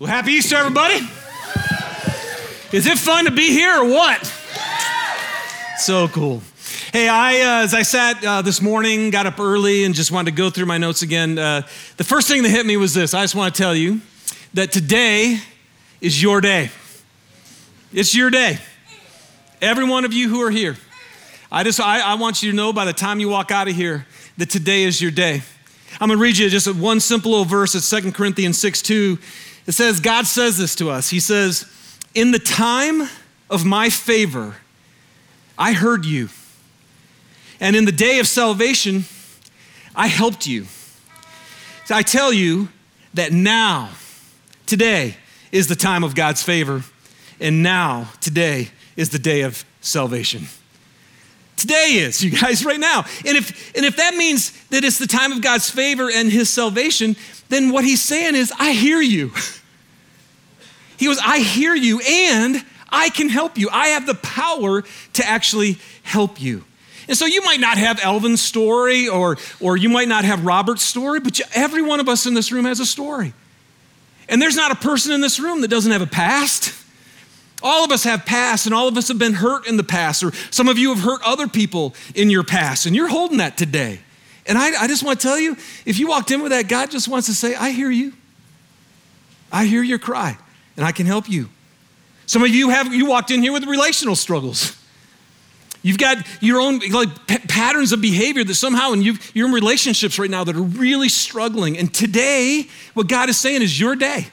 Well, happy Easter, everybody. Is it fun to be here or what? So cool. Hey, I, uh, as I sat uh, this morning, got up early and just wanted to go through my notes again. Uh, the first thing that hit me was this I just want to tell you that today is your day. It's your day. Every one of you who are here. I just, I, I want you to know by the time you walk out of here that today is your day. I'm going to read you just one simple little verse. It's 2 Corinthians 6 2. It says, God says this to us. He says, In the time of my favor, I heard you. And in the day of salvation, I helped you. So I tell you that now, today, is the time of God's favor. And now, today, is the day of salvation. Today is, you guys, right now. And if, and if that means that it's the time of God's favor and his salvation, then what he's saying is, I hear you. He goes, I hear you and I can help you. I have the power to actually help you. And so you might not have Elvin's story or, or you might not have Robert's story, but you, every one of us in this room has a story. And there's not a person in this room that doesn't have a past. All of us have past, and all of us have been hurt in the past, or some of you have hurt other people in your past, and you're holding that today. And I, I just want to tell you if you walked in with that, God just wants to say, I hear you. I hear your cry, and I can help you. Some of you have, you walked in here with relational struggles. You've got your own like p- patterns of behavior that somehow, and you you're in relationships right now that are really struggling. And today, what God is saying is your day.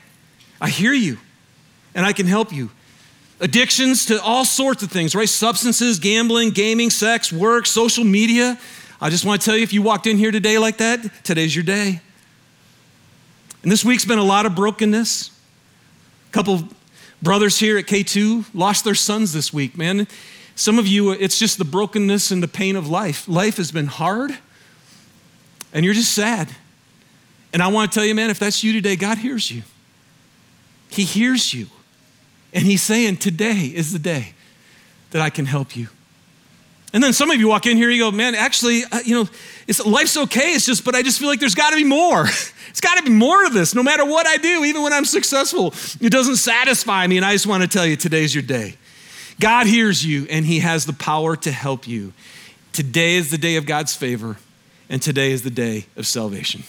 I hear you, and I can help you addictions to all sorts of things, right? Substances, gambling, gaming, sex, work, social media. I just want to tell you if you walked in here today like that, today's your day. And this week's been a lot of brokenness. Couple brothers here at K2 lost their sons this week, man. Some of you, it's just the brokenness and the pain of life. Life has been hard, and you're just sad. And I want to tell you, man, if that's you today, God hears you. He hears you. And He's saying, Today is the day that I can help you. And then some of you walk in here, you go, man, actually, uh, you know, it's, life's okay. It's just, but I just feel like there's got to be more. it's got to be more to this. No matter what I do, even when I'm successful, it doesn't satisfy me. And I just want to tell you, today's your day. God hears you, and He has the power to help you. Today is the day of God's favor, and today is the day of salvation.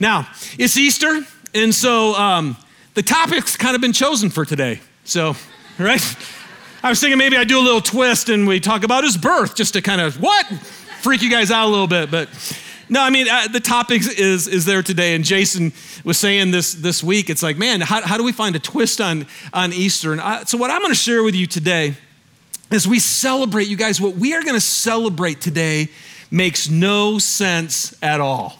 Now, it's Easter, and so um, the topic's kind of been chosen for today. So, right? I was thinking maybe I do a little twist and we talk about his birth just to kind of, what? Freak you guys out a little bit. But no, I mean, uh, the topic is, is there today. And Jason was saying this this week, it's like, man, how, how do we find a twist on, on Easter? And I, so, what I'm going to share with you today is we celebrate, you guys, what we are going to celebrate today makes no sense at all.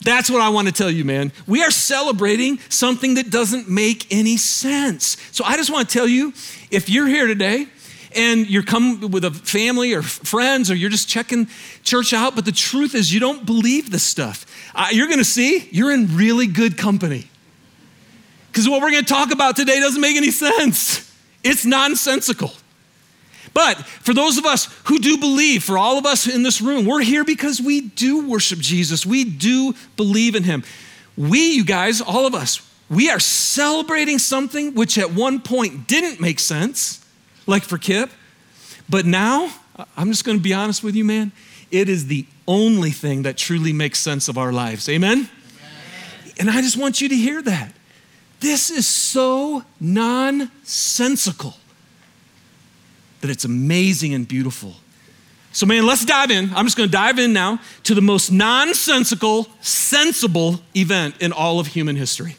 That's what I want to tell you, man. We are celebrating something that doesn't make any sense. So I just want to tell you if you're here today and you're coming with a family or friends or you're just checking church out, but the truth is you don't believe this stuff, uh, you're going to see you're in really good company. Because what we're going to talk about today doesn't make any sense, it's nonsensical. But for those of us who do believe, for all of us in this room, we're here because we do worship Jesus. We do believe in him. We, you guys, all of us, we are celebrating something which at one point didn't make sense, like for Kip. But now, I'm just going to be honest with you, man, it is the only thing that truly makes sense of our lives. Amen? Amen? And I just want you to hear that. This is so nonsensical that it's amazing and beautiful. So, man, let's dive in. I'm just going to dive in now to the most nonsensical, sensible event in all of human history.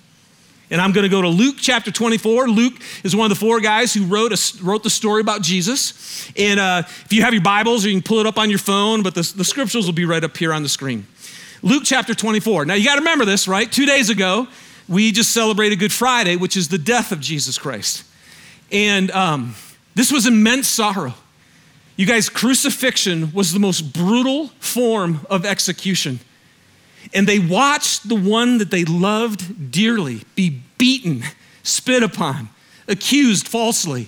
And I'm going to go to Luke chapter 24. Luke is one of the four guys who wrote, a, wrote the story about Jesus. And uh, if you have your Bibles, you can pull it up on your phone, but the, the scriptures will be right up here on the screen. Luke chapter 24. Now, you got to remember this, right? Two days ago, we just celebrated Good Friday, which is the death of Jesus Christ. And um, this was immense sorrow. You guys, crucifixion was the most brutal form of execution. And they watched the one that they loved dearly be beaten, spit upon, accused falsely,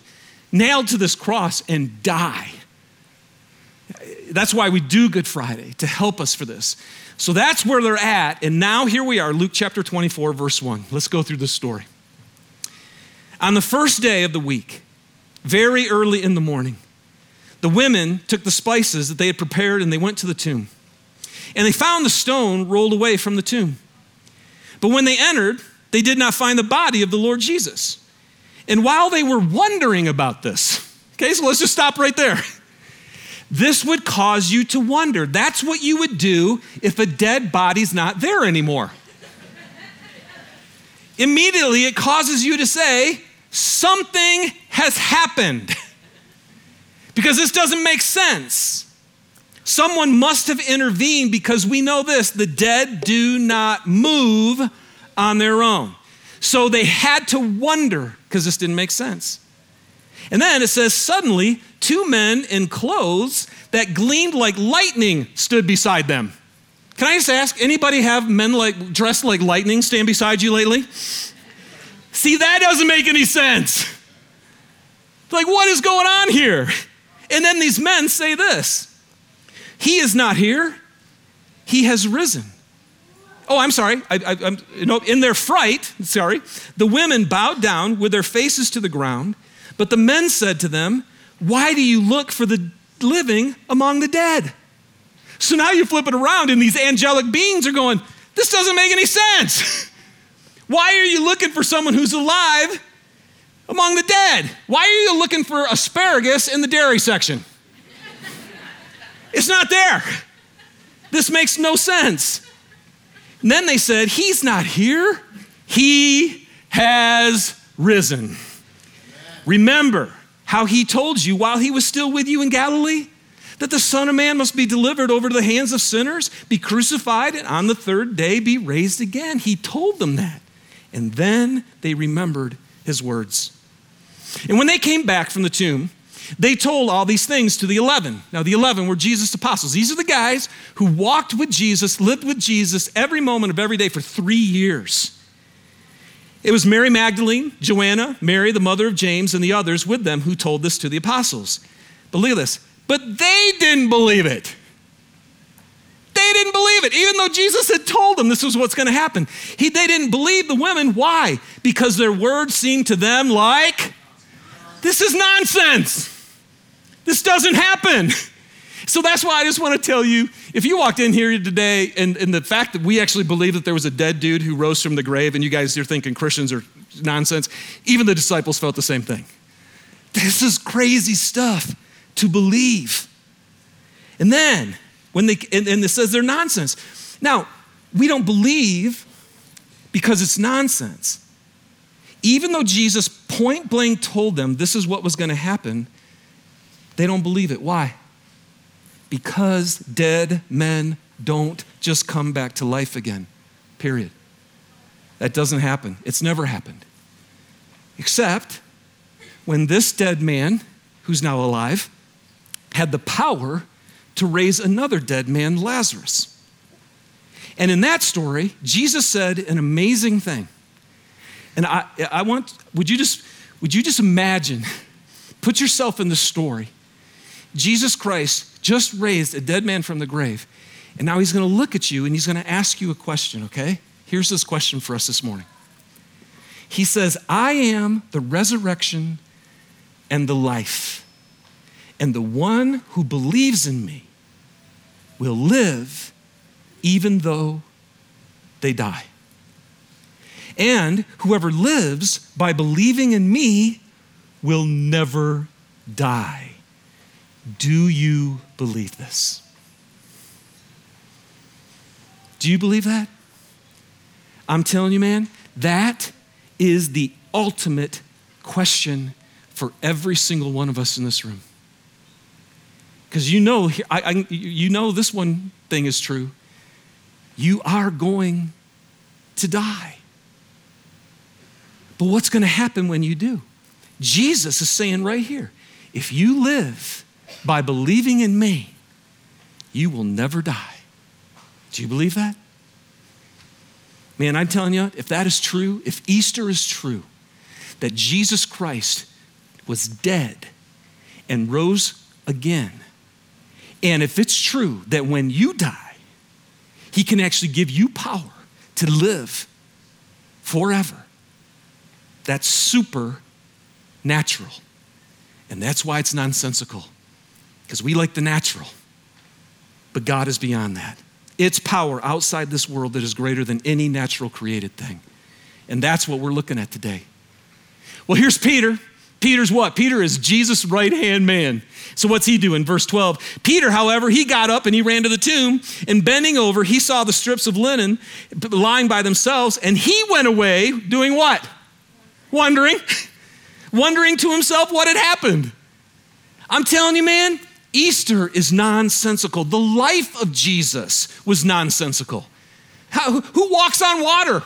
nailed to this cross, and die. that's why we do Good Friday, to help us for this. So that's where they're at. And now here we are, Luke chapter 24, verse 1. Let's go through this story. On the first day of the week, very early in the morning, the women took the spices that they had prepared and they went to the tomb. And they found the stone rolled away from the tomb. But when they entered, they did not find the body of the Lord Jesus. And while they were wondering about this, okay, so let's just stop right there. This would cause you to wonder. That's what you would do if a dead body's not there anymore. Immediately, it causes you to say, Something has happened. because this doesn't make sense. Someone must have intervened because we know this the dead do not move on their own. So they had to wonder because this didn't make sense. And then it says, suddenly, two men in clothes that gleamed like lightning stood beside them. Can I just ask, anybody have men like dressed like lightning stand beside you lately? See, that doesn't make any sense. Like, what is going on here? And then these men say this He is not here, he has risen. Oh, I'm sorry. I, you know, in their fright, sorry, the women bowed down with their faces to the ground, but the men said to them, Why do you look for the living among the dead? So now you flip it around, and these angelic beings are going, This doesn't make any sense. Why are you looking for someone who's alive among the dead? Why are you looking for asparagus in the dairy section? It's not there. This makes no sense. And then they said, He's not here, He has risen. Remember how He told you while He was still with you in Galilee that the Son of Man must be delivered over to the hands of sinners, be crucified, and on the third day be raised again. He told them that. And then they remembered his words. And when they came back from the tomb, they told all these things to the 11. Now, the 11 were Jesus' apostles. These are the guys who walked with Jesus, lived with Jesus every moment of every day for three years. It was Mary Magdalene, Joanna, Mary, the mother of James, and the others with them who told this to the apostles. But look at this. But they didn't believe it. They didn't believe it, even though Jesus had told them this was what's going to happen. He, they didn't believe the women. Why? Because their words seemed to them like, this is nonsense. This doesn't happen. So that's why I just want to tell you if you walked in here today and, and the fact that we actually believe that there was a dead dude who rose from the grave, and you guys are thinking Christians are nonsense, even the disciples felt the same thing. This is crazy stuff to believe. And then when they, and, and it says they're nonsense. Now, we don't believe because it's nonsense. Even though Jesus point blank told them this is what was going to happen, they don't believe it. Why? Because dead men don't just come back to life again, period. That doesn't happen. It's never happened. Except when this dead man, who's now alive, had the power to raise another dead man, Lazarus. And in that story, Jesus said an amazing thing. And I, I want, would you just, would you just imagine, put yourself in the story. Jesus Christ just raised a dead man from the grave. And now he's going to look at you and he's going to ask you a question, okay? Here's this question for us this morning. He says, I am the resurrection and the life. And the one who believes in me will live even though they die. And whoever lives by believing in me will never die. Do you believe this? Do you believe that? I'm telling you, man, that is the ultimate question for every single one of us in this room. Because you know, I, I, you know this one thing is true. You are going to die. But what's going to happen when you do? Jesus is saying right here if you live by believing in me, you will never die. Do you believe that? Man, I'm telling you, if that is true, if Easter is true, that Jesus Christ was dead and rose again, And if it's true that when you die, he can actually give you power to live forever, that's supernatural. And that's why it's nonsensical, because we like the natural. But God is beyond that. It's power outside this world that is greater than any natural created thing. And that's what we're looking at today. Well, here's Peter. Peter's what? Peter is Jesus' right hand man. So what's he doing? Verse 12. Peter, however, he got up and he ran to the tomb, and bending over, he saw the strips of linen lying by themselves, and he went away doing what? Wondering. Wondering to himself what had happened. I'm telling you, man, Easter is nonsensical. The life of Jesus was nonsensical. How, who walks on water?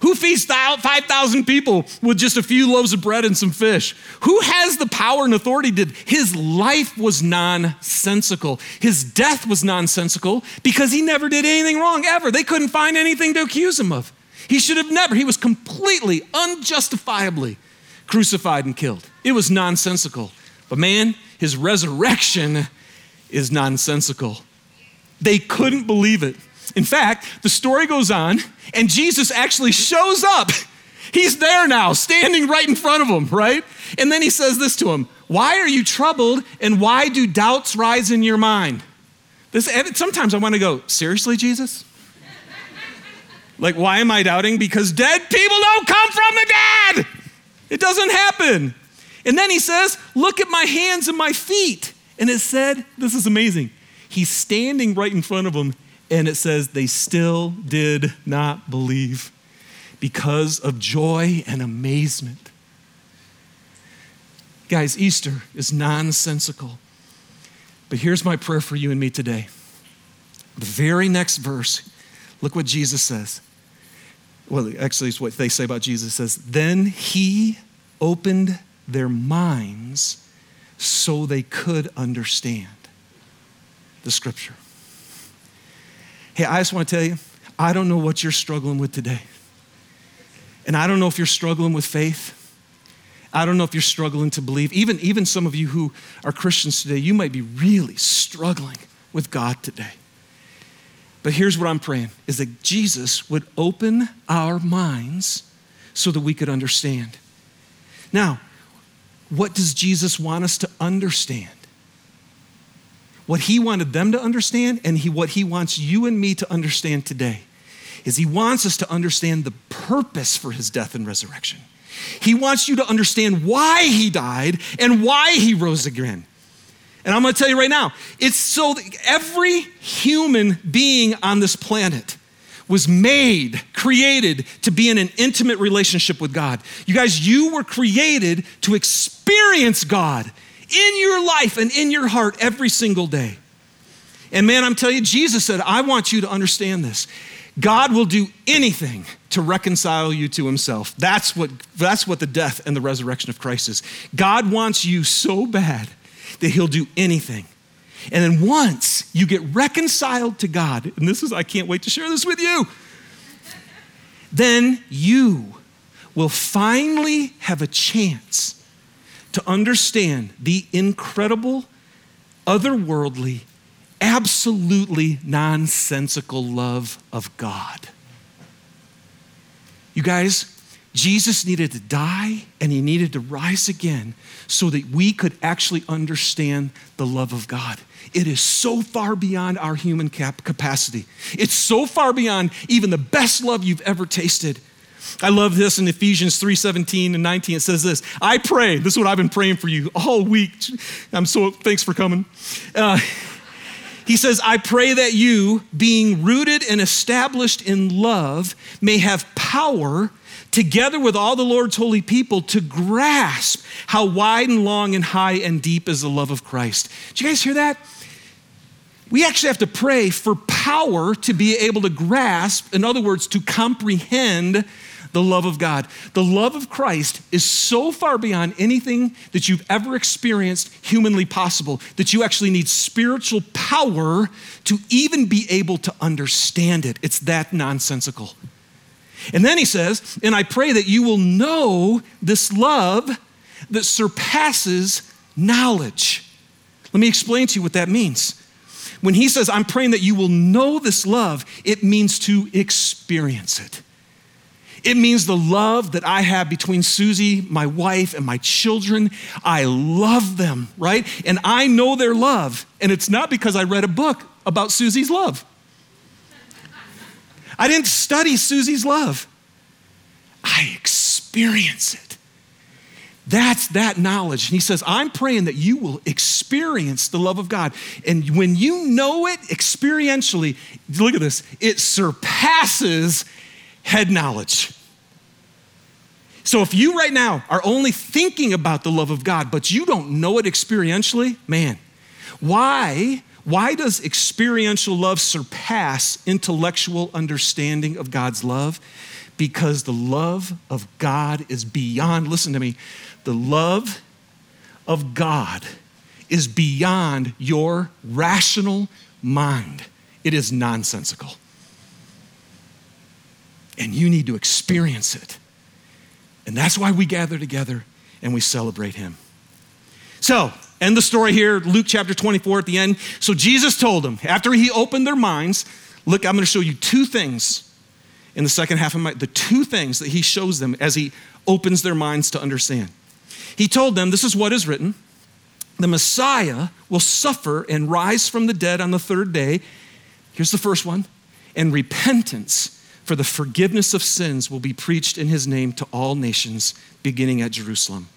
Who feeds 5,000 people with just a few loaves of bread and some fish? Who has the power and authority to? His life was nonsensical. His death was nonsensical because he never did anything wrong ever. They couldn't find anything to accuse him of. He should have never. He was completely, unjustifiably crucified and killed. It was nonsensical. But man, his resurrection is nonsensical. They couldn't believe it. In fact, the story goes on, and Jesus actually shows up. He's there now, standing right in front of him, right? And then he says this to him Why are you troubled, and why do doubts rise in your mind? This, sometimes I want to go, Seriously, Jesus? like, why am I doubting? Because dead people don't come from the dead. It doesn't happen. And then he says, Look at my hands and my feet. And it said, This is amazing. He's standing right in front of them and it says, they still did not believe because of joy and amazement. Guys, Easter is nonsensical. But here's my prayer for you and me today. The very next verse, look what Jesus says. Well, actually, it's what they say about Jesus. Says, Then he opened their minds so they could understand the scripture. Hey, I just want to tell you, I don't know what you're struggling with today. And I don't know if you're struggling with faith. I don't know if you're struggling to believe. Even, even some of you who are Christians today, you might be really struggling with God today. But here's what I'm praying is that Jesus would open our minds so that we could understand. Now, what does Jesus want us to understand? What he wanted them to understand and he, what he wants you and me to understand today is he wants us to understand the purpose for his death and resurrection. He wants you to understand why he died and why he rose again. And I'm going to tell you right now, it's so that every human being on this planet was made, created to be in an intimate relationship with God. You guys, you were created to experience God in your life and in your heart every single day. And man, I'm telling you, Jesus said, I want you to understand this. God will do anything to reconcile you to himself. That's what, that's what the death and the resurrection of Christ is. God wants you so bad that he'll do anything. And then once you get reconciled to God, and this is, I can't wait to share this with you, then you will finally have a chance to understand the incredible, otherworldly, absolutely nonsensical love of God. You guys, Jesus needed to die and he needed to rise again so that we could actually understand the love of God. It is so far beyond our human cap- capacity. It's so far beyond even the best love you've ever tasted. I love this in Ephesians 3 17 and 19. It says this I pray, this is what I've been praying for you all week. I'm so, thanks for coming. Uh, he says, I pray that you, being rooted and established in love, may have power together with all the Lord's holy people to grasp how wide and long and high and deep is the love of Christ. Did you guys hear that? We actually have to pray for power to be able to grasp, in other words, to comprehend the love of God. The love of Christ is so far beyond anything that you've ever experienced humanly possible that you actually need spiritual power to even be able to understand it. It's that nonsensical. And then he says, and I pray that you will know this love that surpasses knowledge. Let me explain to you what that means. when he says, I'm praying that you will know this love, it means to experience it. It means the love that I have between Susie, my wife, and my children. I love them, right? And I know their love. And it's not because I read a book about Susie's love. I didn't study Susie's love, I experience it. That's that knowledge. And he says, I'm praying that you will experience the love of God. And when you know it experientially, look at this, it surpasses head knowledge. So if you right now are only thinking about the love of God, but you don't know it experientially, man, why? Why does experiential love surpass intellectual understanding of God's love? Because the love of God is beyond, listen to me, the love of God is beyond your rational mind. It is nonsensical and you need to experience it. And that's why we gather together and we celebrate him. So, end the story here, Luke chapter 24 at the end. So, Jesus told them, after he opened their minds, look, I'm going to show you two things in the second half of my, the two things that he shows them as he opens their minds to understand. He told them, This is what is written the Messiah will suffer and rise from the dead on the third day. Here's the first one and repentance for the forgiveness of sins will be preached in his name to all nations, beginning at Jerusalem.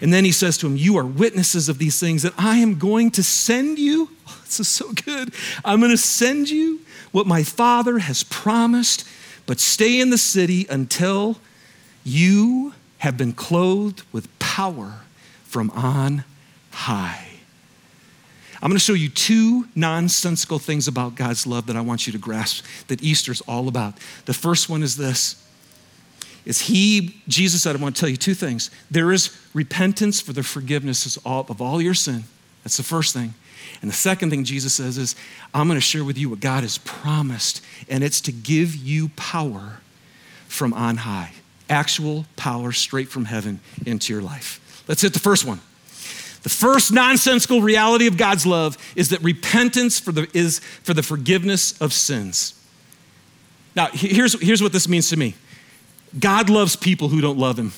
And then he says to him, You are witnesses of these things, that I am going to send you. Oh, this is so good. I'm going to send you what my Father has promised, but stay in the city until you have been clothed with power from on high. I'm going to show you two nonsensical things about God's love that I want you to grasp that Easter's all about. The first one is this is he jesus said i want to tell you two things. There is repentance for the forgiveness of all your sin. That's the first thing. And the second thing jesus says is i'm going to share with you what god has promised and it's to give you power from on high actual power straight from heaven into your life. Let's hit the first one the first nonsensical reality of God's love is that repentance for the, is for the forgiveness of sins. Now, here's, here's what this means to me God loves people who don't love Him.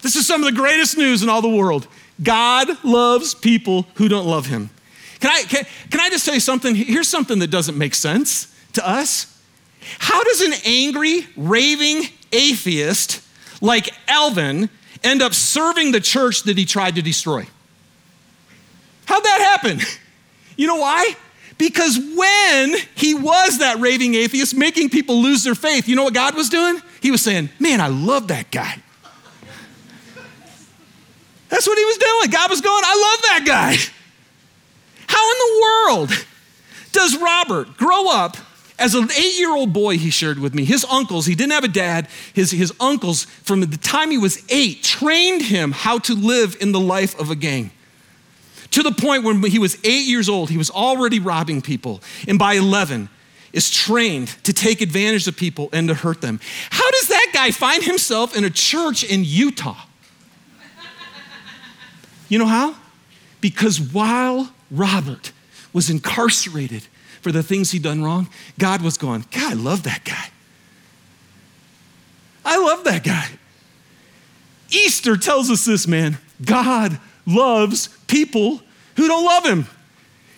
This is some of the greatest news in all the world. God loves people who don't love Him. Can I, can, can I just say something? Here's something that doesn't make sense to us. How does an angry, raving atheist like Elvin end up serving the church that he tried to destroy. How'd that happen? You know why? Because when he was that raving atheist, making people lose their faith, you know what God was doing? He was saying, Man, I love that guy. That's what he was doing. God was going, I love that guy. How in the world does Robert grow up as an eight year old boy, he shared with me, his uncles, he didn't have a dad, his, his uncles, from the time he was eight, trained him how to live in the life of a gang. To the point when he was eight years old, he was already robbing people. And by 11, is trained to take advantage of people and to hurt them. How does that guy find himself in a church in Utah? You know how? Because while Robert was incarcerated for the things he'd done wrong, God was going, God, I love that guy. I love that guy. Easter tells us this, man. God loves people who don't love him.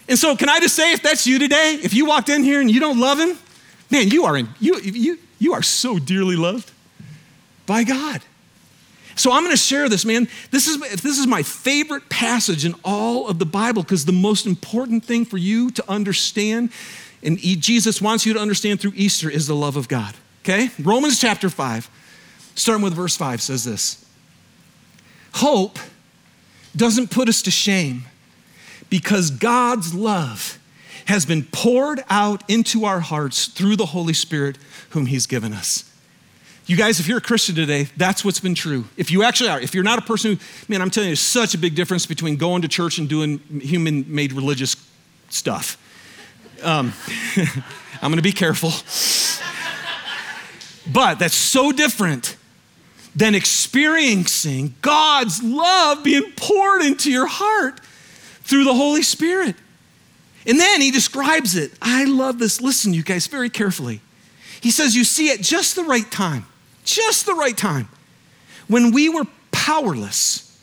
And so, can I just say, if that's you today, if you walked in here and you don't love him, man, you are, in, you, you, you are so dearly loved by God. So I'm going to share this, man. This is, this is my favorite passage in all of the Bible because the most important thing for you to understand, and Jesus wants you to understand through Easter, is the love of God. Okay? Romans chapter 5, starting with verse 5, says this Hope doesn't put us to shame because God's love has been poured out into our hearts through the Holy Spirit, whom He's given us. You guys, if you're a Christian today, that's what's been true. If you actually are, if you're not a person who, man, I'm telling you, there's such a big difference between going to church and doing human made religious stuff. Um, I'm gonna be careful. but that's so different than experiencing God's love being poured into your heart through the Holy Spirit. And then he describes it. I love this. Listen, you guys, very carefully. He says, You see, at just the right time, just the right time, when we were powerless,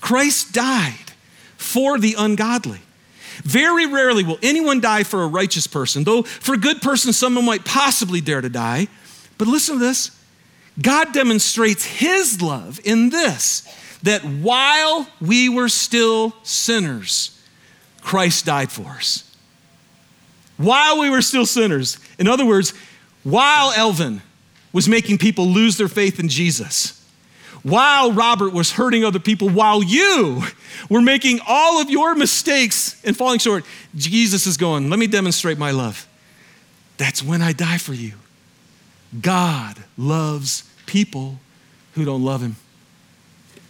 Christ died for the ungodly. Very rarely will anyone die for a righteous person, though for a good person, someone might possibly dare to die. But listen to this God demonstrates his love in this that while we were still sinners, Christ died for us. While we were still sinners. In other words, while Elvin was making people lose their faith in Jesus, while Robert was hurting other people, while you were making all of your mistakes and falling short, Jesus is going, Let me demonstrate my love. That's when I die for you. God loves people who don't love him.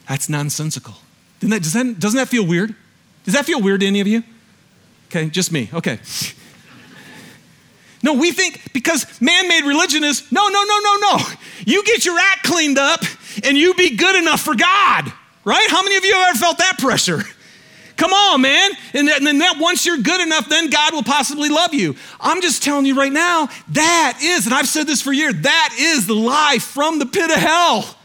That's nonsensical. That, does that, doesn't that feel weird? Does that feel weird to any of you? Okay, just me. Okay. No, we think because man made religion is no, no, no, no, no. You get your act cleaned up and you be good enough for God, right? How many of you have ever felt that pressure? Come on, man. And then that once you're good enough, then God will possibly love you. I'm just telling you right now, that is, and I've said this for years, that is the lie from the pit of hell.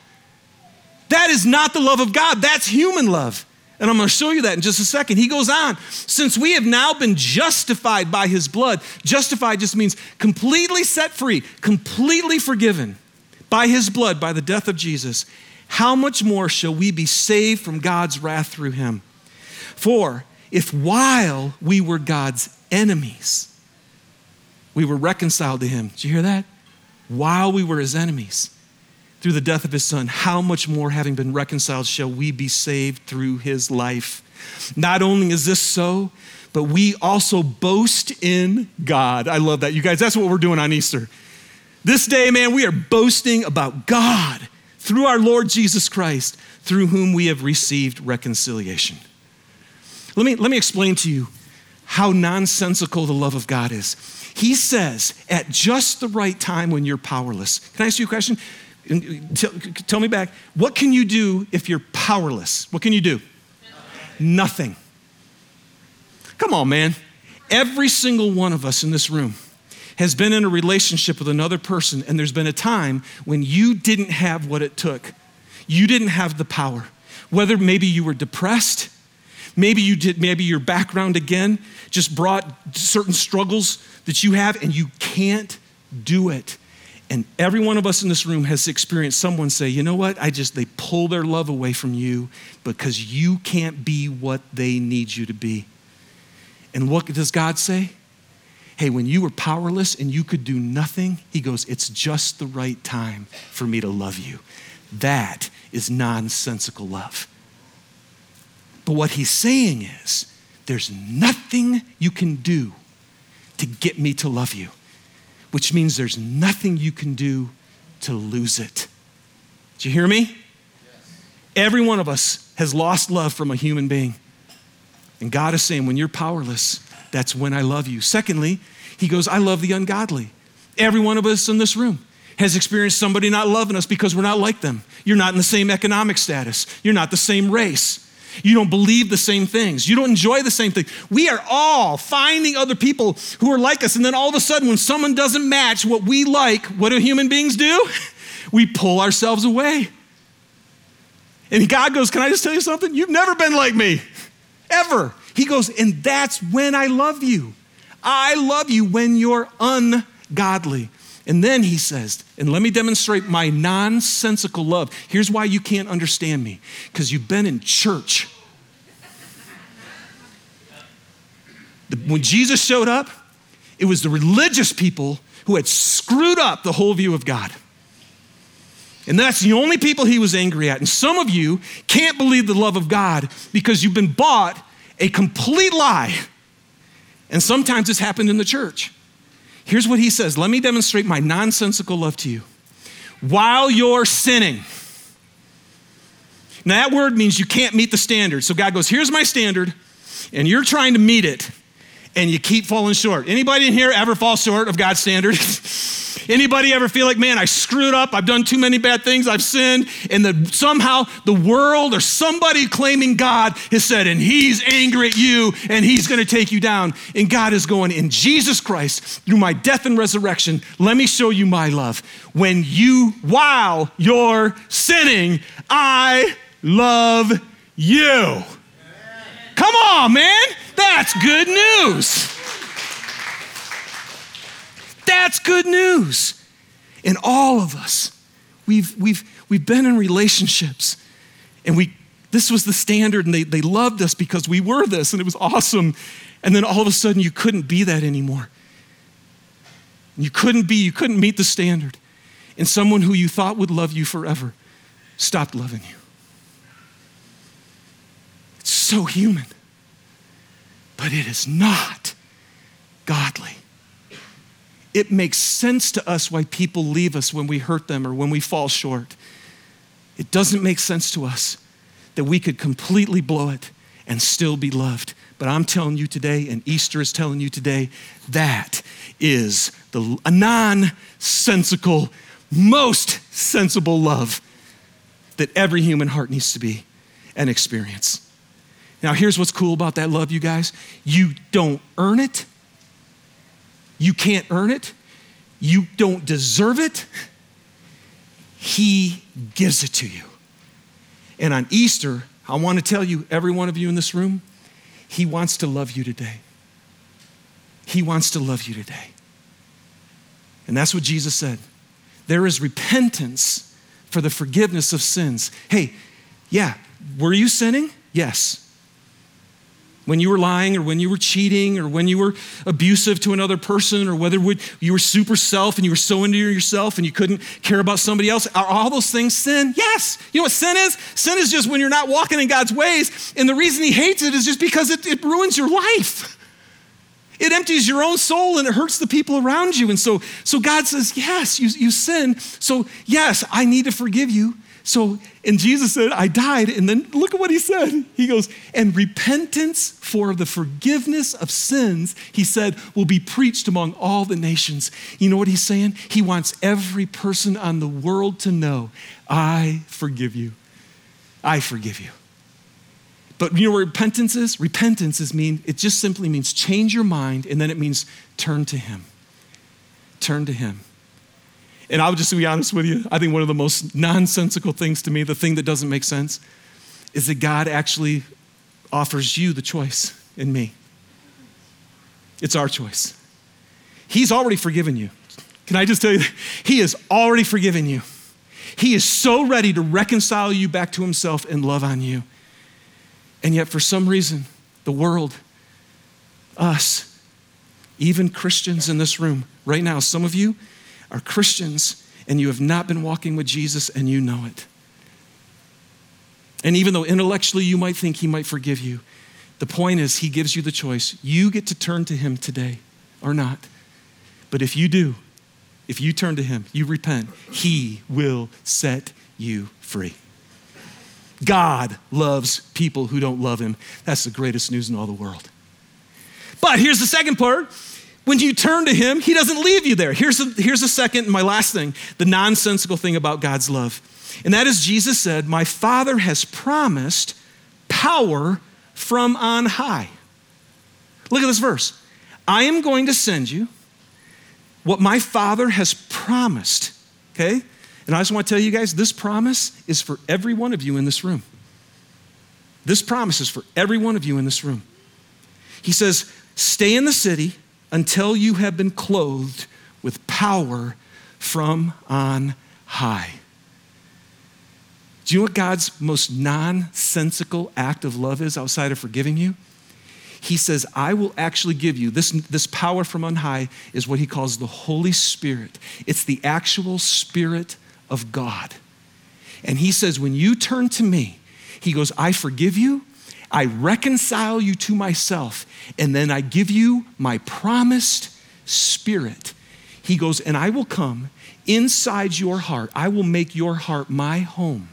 That is not the love of God, that's human love. And I'm going to show you that in just a second. He goes on, since we have now been justified by his blood, justified just means completely set free, completely forgiven by his blood, by the death of Jesus, how much more shall we be saved from God's wrath through him? For if while we were God's enemies, we were reconciled to him. Did you hear that? While we were his enemies through the death of his son, how much more, having been reconciled, shall we be saved through his life? Not only is this so, but we also boast in God. I love that. You guys, that's what we're doing on Easter. This day, man, we are boasting about God through our Lord Jesus Christ, through whom we have received reconciliation. Let me, let me explain to you how nonsensical the love of God is. He says, at just the right time when you're powerless. Can I ask you a question? Uh, tell, tell me back, what can you do if you're powerless? What can you do? Nothing. Nothing. Come on, man. Every single one of us in this room has been in a relationship with another person, and there's been a time when you didn't have what it took. You didn't have the power. Whether maybe you were depressed, maybe you did, maybe your background again just brought certain struggles that you have, and you can't do it. And every one of us in this room has experienced someone say, you know what? I just, they pull their love away from you because you can't be what they need you to be. And what does God say? Hey, when you were powerless and you could do nothing, He goes, it's just the right time for me to love you. That is nonsensical love. But what He's saying is, there's nothing you can do to get me to love you which means there's nothing you can do to lose it. Do you hear me? Yes. Every one of us has lost love from a human being. And God is saying, when you're powerless, that's when I love you. Secondly, He goes, I love the ungodly. Every one of us in this room has experienced somebody not loving us because we're not like them. You're not in the same economic status, you're not the same race. You don't believe the same things. You don't enjoy the same thing. We are all finding other people who are like us. And then all of a sudden, when someone doesn't match what we like, what do human beings do? We pull ourselves away. And God goes, Can I just tell you something? You've never been like me, ever. He goes, And that's when I love you. I love you when you're ungodly. And then he says, and let me demonstrate my nonsensical love. Here's why you can't understand me because you've been in church. When Jesus showed up, it was the religious people who had screwed up the whole view of God. And that's the only people he was angry at. And some of you can't believe the love of God because you've been bought a complete lie. And sometimes it's happened in the church. Here's what he says Let me demonstrate my nonsensical love to you. While you're sinning, now that word means you can't meet the standard. So God goes, Here's my standard, and you're trying to meet it, and you keep falling short. Anybody in here ever fall short of God's standard? Anybody ever feel like, man, I screwed up, I've done too many bad things, I've sinned, and the, somehow the world or somebody claiming God has said, and he's angry at you and he's gonna take you down. And God is going, in Jesus Christ, through my death and resurrection, let me show you my love. When you, while you're sinning, I love you. Come on, man. That's good news. That's good news. And all of us, we've, we've, we've been in relationships and we, this was the standard and they, they loved us because we were this and it was awesome. And then all of a sudden you couldn't be that anymore. You couldn't be, you couldn't meet the standard. And someone who you thought would love you forever stopped loving you. It's so human, but it is not godly. It makes sense to us why people leave us when we hurt them or when we fall short. It doesn't make sense to us that we could completely blow it and still be loved. But I'm telling you today, and Easter is telling you today, that is the nonsensical, most sensible love that every human heart needs to be and experience. Now, here's what's cool about that love, you guys you don't earn it, you can't earn it. You don't deserve it. He gives it to you. And on Easter, I want to tell you, every one of you in this room, He wants to love you today. He wants to love you today. And that's what Jesus said. There is repentance for the forgiveness of sins. Hey, yeah, were you sinning? Yes when you were lying or when you were cheating or when you were abusive to another person or whether you were super self and you were so into yourself and you couldn't care about somebody else are all those things sin? Yes. You know what sin is? Sin is just when you're not walking in god's ways and the reason he hates it is just because it, it ruins your life. It empties your own soul and it hurts the people around you. And so so god says yes you, you sin. So yes i need to forgive you. So, and Jesus said, I died. And then look at what he said. He goes, and repentance for the forgiveness of sins, he said, will be preached among all the nations. You know what he's saying? He wants every person on the world to know, I forgive you. I forgive you. But you know what repentance is? Repentance is mean, it just simply means change your mind, and then it means turn to him. Turn to him. And I'll just be honest with you, I think one of the most nonsensical things to me, the thing that doesn't make sense, is that God actually offers you the choice in me. It's our choice. He's already forgiven you. Can I just tell you, He has already forgiven you. He is so ready to reconcile you back to Himself and love on you. And yet, for some reason, the world, us, even Christians in this room right now, some of you, are Christians and you have not been walking with Jesus and you know it. And even though intellectually you might think he might forgive you, the point is he gives you the choice. You get to turn to him today or not. But if you do, if you turn to him, you repent, he will set you free. God loves people who don't love him. That's the greatest news in all the world. But here's the second part when you turn to Him, He doesn't leave you there. Here's the, here's the second, my last thing, the nonsensical thing about God's love. And that is, Jesus said, My Father has promised power from on high. Look at this verse. I am going to send you what my Father has promised. Okay? And I just want to tell you guys this promise is for every one of you in this room. This promise is for every one of you in this room. He says, Stay in the city until you have been clothed with power from on high. Do you know what God's most nonsensical act of love is outside of forgiving you? He says, I will actually give you this, this power from on high, is what he calls the Holy Spirit. It's the actual Spirit of God. And he says, when you turn to me, he goes, I forgive you I reconcile you to myself, and then I give you my promised spirit. He goes, and I will come inside your heart. I will make your heart my home.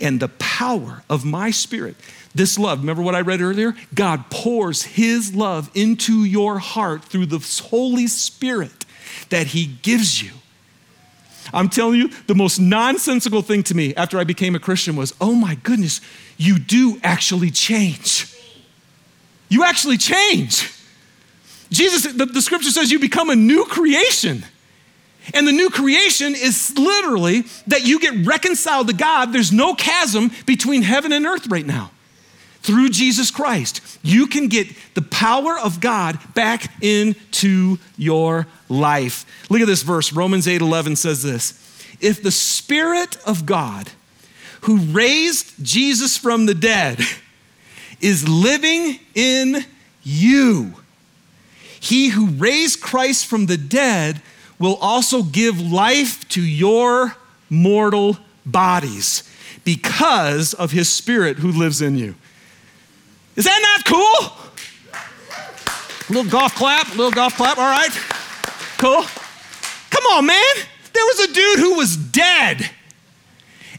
And the power of my spirit, this love, remember what I read earlier? God pours his love into your heart through the Holy Spirit. that He gives you. I'm telling you, the most nonsensical thing to me after I became a Christian was, oh my goodness, you do actually change. You actually change. Jesus, the, the scripture says you become a new creation. And the new creation is literally that you get reconciled to God. There's no chasm between heaven and earth right now. Through Jesus Christ, you can get the power of God back into your life. Look at this verse. Romans 8 11 says this If the Spirit of God, who raised Jesus from the dead, is living in you, he who raised Christ from the dead will also give life to your mortal bodies because of his spirit who lives in you. Is that not cool? A little golf clap, a little golf clap, all right. Cool. Come on, man. There was a dude who was dead,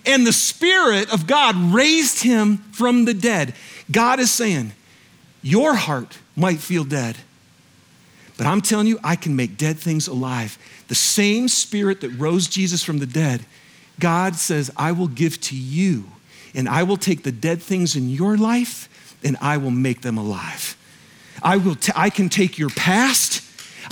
and the Spirit of God raised him from the dead. God is saying, Your heart might feel dead, but I'm telling you, I can make dead things alive. The same spirit that rose Jesus from the dead, God says, I will give to you, and I will take the dead things in your life and I will make them alive. I, will t- I can take your past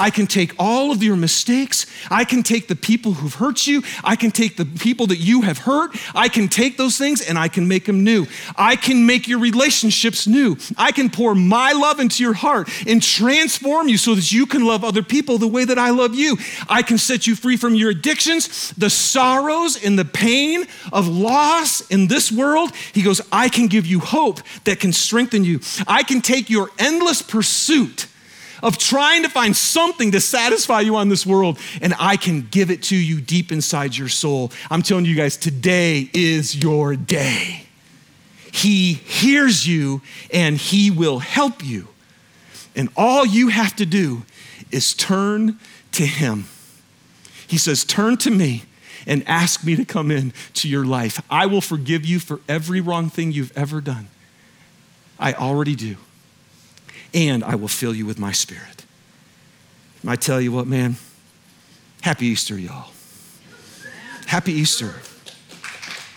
I can take all of your mistakes. I can take the people who've hurt you. I can take the people that you have hurt. I can take those things and I can make them new. I can make your relationships new. I can pour my love into your heart and transform you so that you can love other people the way that I love you. I can set you free from your addictions, the sorrows and the pain of loss in this world. He goes, I can give you hope that can strengthen you. I can take your endless pursuit of trying to find something to satisfy you on this world, and I can give it to you deep inside your soul. I'm telling you guys, today is your day. He hears you and He will help you. And all you have to do is turn to Him. He says, Turn to me and ask me to come in to your life. I will forgive you for every wrong thing you've ever done. I already do and I will fill you with my spirit. I tell you what, man, happy Easter, y'all. Happy Easter.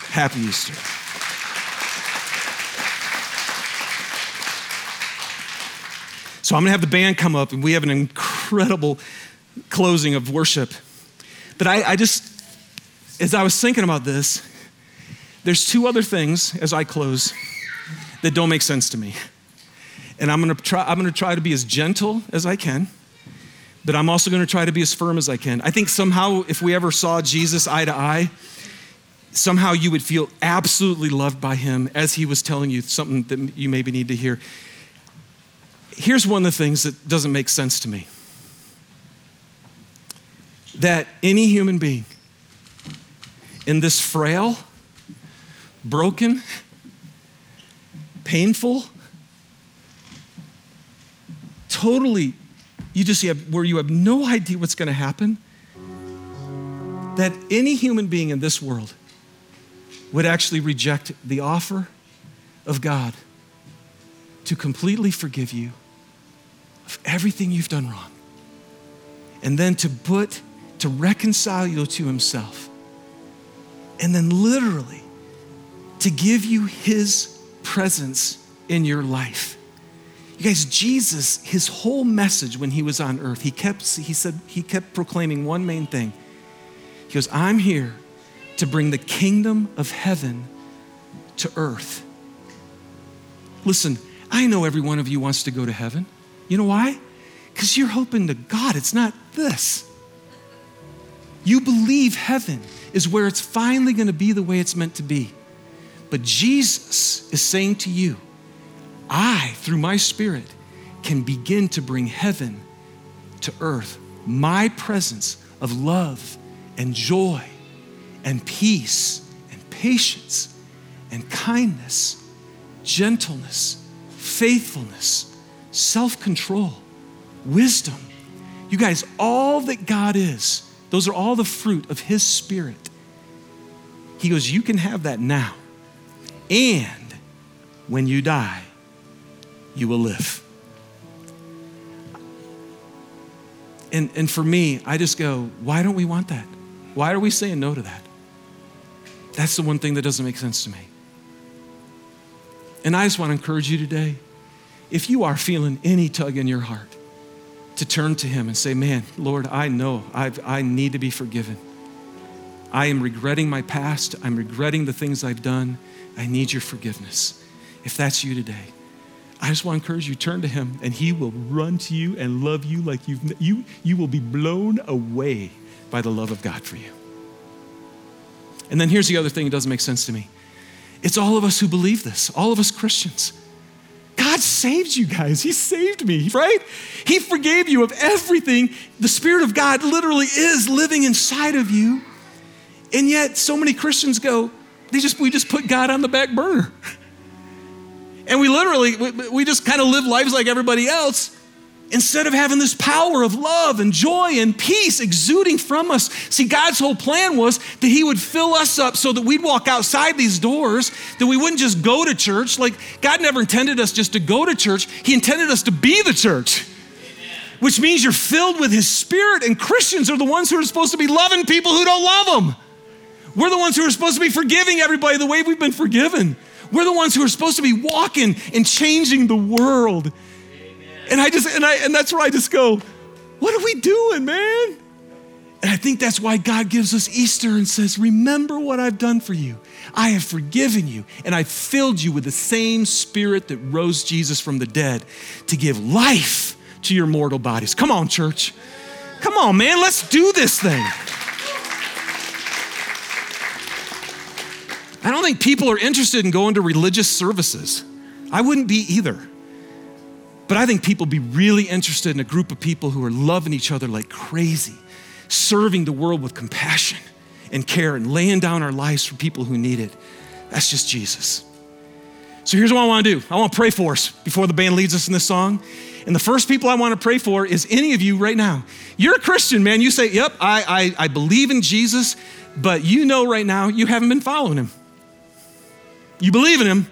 Happy Easter. So I'm going to have the band come up, and we have an incredible closing of worship. But I, I just, as I was thinking about this, there's two other things as I close that don't make sense to me. And I'm gonna try, I'm gonna try to be as gentle as I can, but I'm also gonna try to be as firm as I can. I think somehow, if we ever saw Jesus eye to eye, somehow you would feel absolutely loved by him as he was telling you something that you maybe need to hear. Here's one of the things that doesn't make sense to me that any human being in this frail, broken, painful, totally, you just have, where you have no idea what's going to happen, that any human being in this world would actually reject the offer of God to completely forgive you of everything you've done wrong. And then to put, to reconcile you to Himself. And then literally to give you His presence in your life. You guys, Jesus, his whole message when he was on earth, he kept, he said, he kept proclaiming one main thing. He goes, I'm here to bring the kingdom of heaven to earth. Listen, I know every one of you wants to go to heaven. You know why? Because you're hoping to God, it's not this. You believe heaven is where it's finally going to be the way it's meant to be. But Jesus is saying to you, I, through my spirit, can begin to bring heaven to earth. My presence of love and joy and peace and patience and kindness, gentleness, faithfulness, self control, wisdom. You guys, all that God is, those are all the fruit of His Spirit. He goes, You can have that now. And when you die, you will live. And, and for me, I just go, why don't we want that? Why are we saying no to that? That's the one thing that doesn't make sense to me. And I just want to encourage you today if you are feeling any tug in your heart to turn to Him and say, Man, Lord, I know I've, I need to be forgiven. I am regretting my past. I'm regretting the things I've done. I need your forgiveness. If that's you today, I just want to encourage you, turn to him and he will run to you and love you like you've, you, you will be blown away by the love of God for you. And then here's the other thing that doesn't make sense to me. It's all of us who believe this, all of us Christians. God saved you guys. He saved me, right? He forgave you of everything. The Spirit of God literally is living inside of you. And yet, so many Christians go, they just, we just put God on the back burner. And we literally, we, we just kind of live lives like everybody else instead of having this power of love and joy and peace exuding from us. See, God's whole plan was that He would fill us up so that we'd walk outside these doors, that we wouldn't just go to church. Like, God never intended us just to go to church, He intended us to be the church. Amen. Which means you're filled with His Spirit, and Christians are the ones who are supposed to be loving people who don't love them. We're the ones who are supposed to be forgiving everybody the way we've been forgiven. We're the ones who are supposed to be walking and changing the world. And I just, and I, and that's where I just go, what are we doing, man? And I think that's why God gives us Easter and says, Remember what I've done for you. I have forgiven you, and I've filled you with the same spirit that rose Jesus from the dead to give life to your mortal bodies. Come on, church. Come on, man. Let's do this thing. I don't think people are interested in going to religious services. I wouldn't be either. But I think people be really interested in a group of people who are loving each other like crazy, serving the world with compassion and care and laying down our lives for people who need it. That's just Jesus. So here's what I want to do I want to pray for us before the band leads us in this song. And the first people I want to pray for is any of you right now. You're a Christian, man. You say, Yep, I, I, I believe in Jesus, but you know right now you haven't been following him. You believe in him,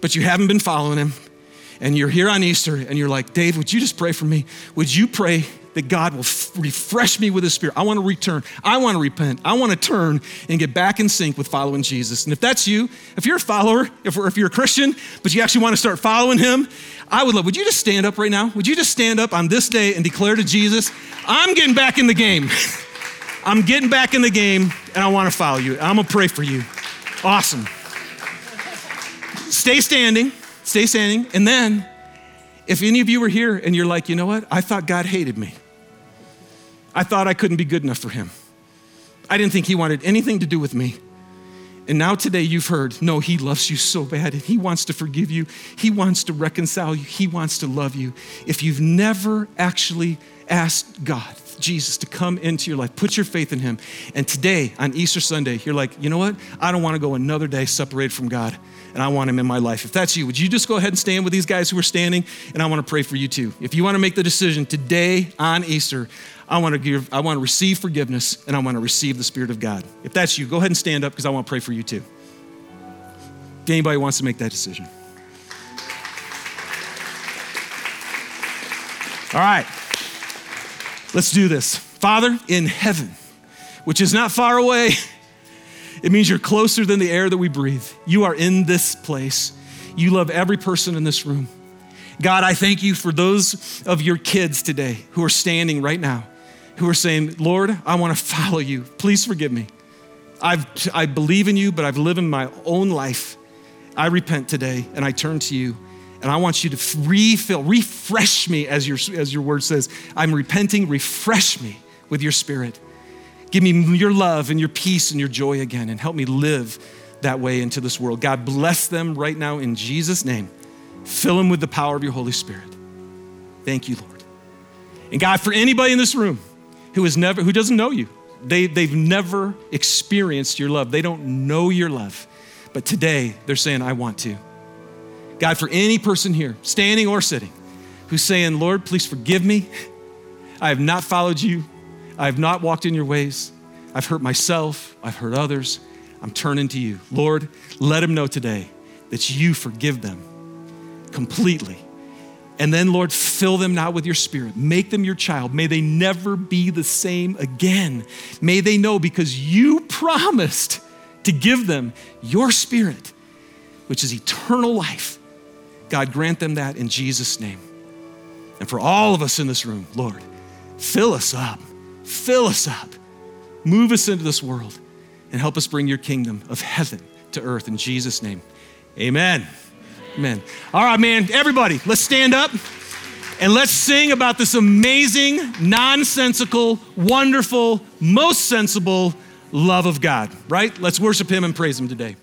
but you haven't been following him. And you're here on Easter and you're like, Dave, would you just pray for me? Would you pray that God will f- refresh me with his spirit? I want to return. I want to repent. I want to turn and get back in sync with following Jesus. And if that's you, if you're a follower, if, if you're a Christian, but you actually want to start following him, I would love, would you just stand up right now? Would you just stand up on this day and declare to Jesus, I'm getting back in the game. I'm getting back in the game and I want to follow you. I'm going to pray for you. Awesome stay standing, stay standing. And then, if any of you were here and you're like, you know what? I thought God hated me. I thought I couldn't be good enough for him. I didn't think he wanted anything to do with me. And now today you've heard, no, he loves you so bad and he wants to forgive you. He wants to reconcile you. He wants to love you. If you've never actually asked God, Jesus, to come into your life, put your faith in him. And today on Easter Sunday, you're like, you know what? I don't want to go another day separated from God and I want him in my life. If that's you, would you just go ahead and stand with these guys who are standing? And I want to pray for you too. If you want to make the decision today on Easter, I want to give, I want to receive forgiveness and I want to receive the Spirit of God. If that's you, go ahead and stand up because I want to pray for you too. If anybody wants to make that decision. All right, let's do this. Father in heaven, which is not far away. It means you're closer than the air that we breathe. You are in this place. You love every person in this room. God, I thank you for those of your kids today who are standing right now, who are saying, Lord, I want to follow you. Please forgive me. I've, I believe in you, but I've lived in my own life. I repent today and I turn to you. And I want you to refill, refresh me, as your, as your word says. I'm repenting, refresh me with your spirit. Give me your love and your peace and your joy again and help me live that way into this world. God, bless them right now in Jesus' name. Fill them with the power of your Holy Spirit. Thank you, Lord. And God, for anybody in this room who has never, who doesn't know you, they, they've never experienced your love. They don't know your love. But today they're saying, I want to. God, for any person here, standing or sitting, who's saying, Lord, please forgive me. I have not followed you I have not walked in your ways. I've hurt myself. I've hurt others. I'm turning to you. Lord, let them know today that you forgive them completely And then, Lord, fill them now with your spirit. Make them your child. May they never be the same again. May they know because you promised to give them your spirit, which is eternal life. God, grant them that in Jesus' name. And for all of us in this room, Lord, fill us up. Fill us up. Move us into this world and help us bring your kingdom of heaven to earth in Jesus' name. Amen. Amen. All right, man, everybody, let's stand up and let's sing about this amazing, nonsensical, wonderful, most sensible love of God, right? Let's worship Him and praise Him today.